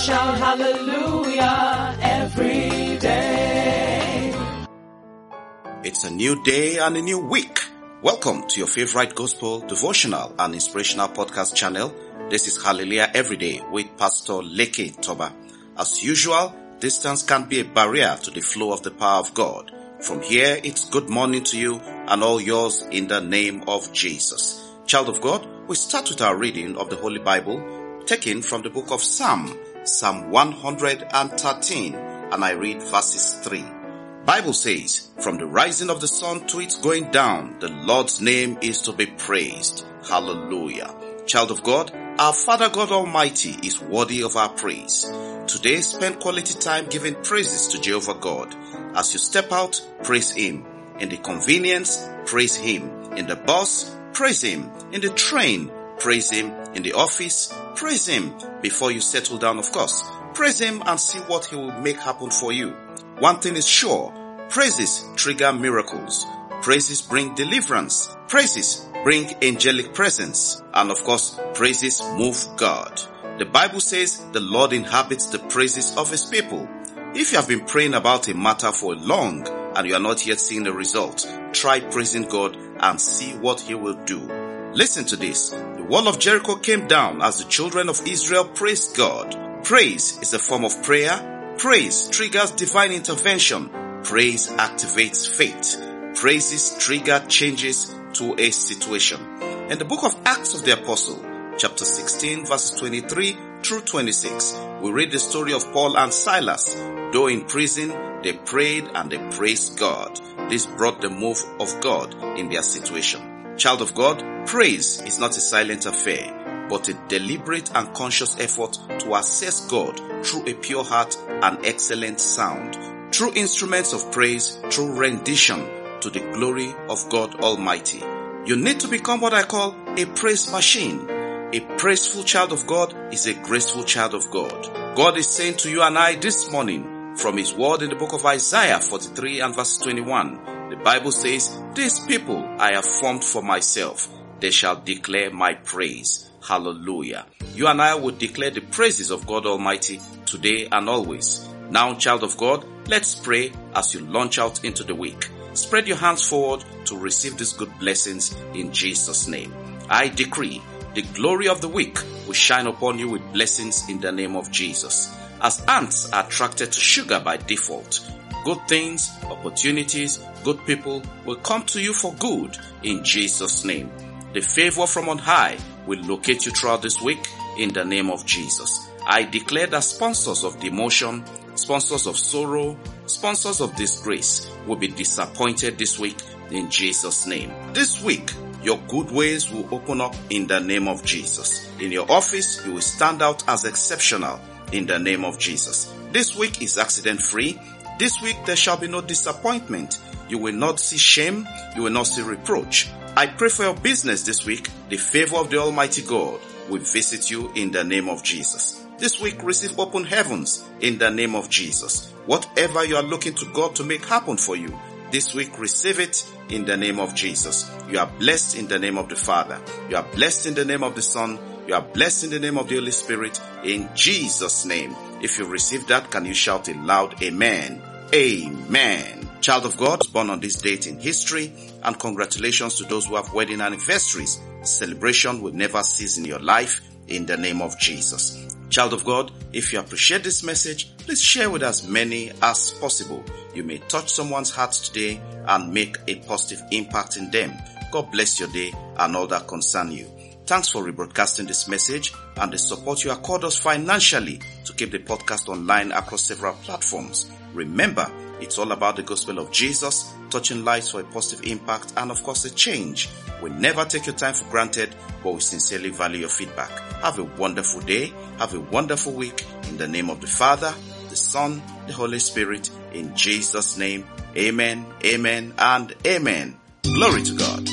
Shout hallelujah every day. It's a new day and a new week. Welcome to your favorite gospel, devotional, and inspirational podcast channel. This is Hallelujah Everyday with Pastor Leke Toba. As usual, distance can be a barrier to the flow of the power of God. From here, it's good morning to you and all yours in the name of Jesus. Child of God, we start with our reading of the Holy Bible taken from the book of Psalm, Psalm 113, and I read verses 3. Bible says, from the rising of the sun to its going down, the Lord's name is to be praised. Hallelujah. Child of God, our Father God Almighty is worthy of our praise. Today, spend quality time giving praises to Jehovah God. As you step out, praise Him. In the convenience, praise Him. In the bus, praise Him. In the train, praise Him. In the office, praise Him. Before you settle down, of course, praise Him and see what He will make happen for you. One thing is sure, praises trigger miracles. Praises bring deliverance. Praises bring angelic presence. And of course, praises move God. The Bible says the Lord inhabits the praises of His people. If you have been praying about a matter for long and you are not yet seeing the result, try praising God and see what He will do. Listen to this. Wall of Jericho came down as the children of Israel praised God. Praise is a form of prayer. Praise triggers divine intervention. Praise activates faith. Praises trigger changes to a situation. In the book of Acts of the Apostle, chapter 16 verses 23 through 26, we read the story of Paul and Silas. Though in prison, they prayed and they praised God. This brought the move of God in their situation. Child of God, praise is not a silent affair, but a deliberate and conscious effort to assess God through a pure heart and excellent sound. Through instruments of praise, through rendition to the glory of God Almighty. You need to become what I call a praise machine. A praiseful child of God is a graceful child of God. God is saying to you and I this morning from His word in the book of Isaiah 43 and verse 21. The Bible says, These people I have formed for myself. They shall declare my praise. Hallelujah. You and I will declare the praises of God Almighty today and always. Now, child of God, let's pray as you launch out into the week. Spread your hands forward to receive these good blessings in Jesus' name. I decree the glory of the week will shine upon you with blessings in the name of Jesus. As ants are attracted to sugar by default, good things, opportunities, good people will come to you for good in Jesus' name. The favor from on high will locate you throughout this week in the name of Jesus. I declare that sponsors of demotion, sponsors of sorrow, sponsors of disgrace will be disappointed this week in Jesus' name. This week, your good ways will open up in the name of Jesus. In your office, you will stand out as exceptional in the name of Jesus. This week is accident free. This week there shall be no disappointment. You will not see shame. You will not see reproach. I pray for your business this week. The favor of the Almighty God will visit you in the name of Jesus. This week receive open heavens in the name of Jesus. Whatever you are looking to God to make happen for you, this week receive it in the name of Jesus. You are blessed in the name of the Father. You are blessed in the name of the Son. You are blessed in the name of the Holy Spirit in Jesus name. If you receive that, can you shout a loud amen? Amen. Child of God, born on this date in history and congratulations to those who have wedding anniversaries. Celebration will never cease in your life in the name of Jesus. Child of God, if you appreciate this message, please share with as many as possible. You may touch someone's heart today and make a positive impact in them. God bless your day and all that concern you. Thanks for rebroadcasting this message and the support you accord us financially to keep the podcast online across several platforms. Remember, it's all about the gospel of Jesus, touching lives for a positive impact and of course a change. We never take your time for granted, but we sincerely value your feedback. Have a wonderful day. Have a wonderful week in the name of the Father, the Son, the Holy Spirit. In Jesus name, amen, amen, and amen. Glory to God.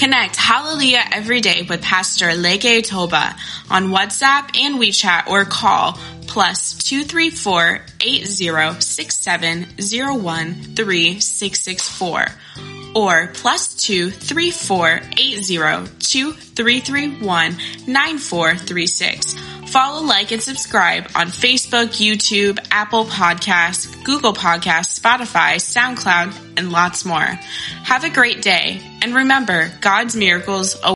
Connect Hallelujah every day with Pastor Leke Toba on WhatsApp and WeChat or call plus 234 8067 3664 or plus two three four eight zero two three three one nine four three six. Follow, like, and subscribe on Facebook, YouTube, Apple Podcasts, Google Podcasts, Spotify, SoundCloud, and lots more. Have a great day, and remember, God's miracles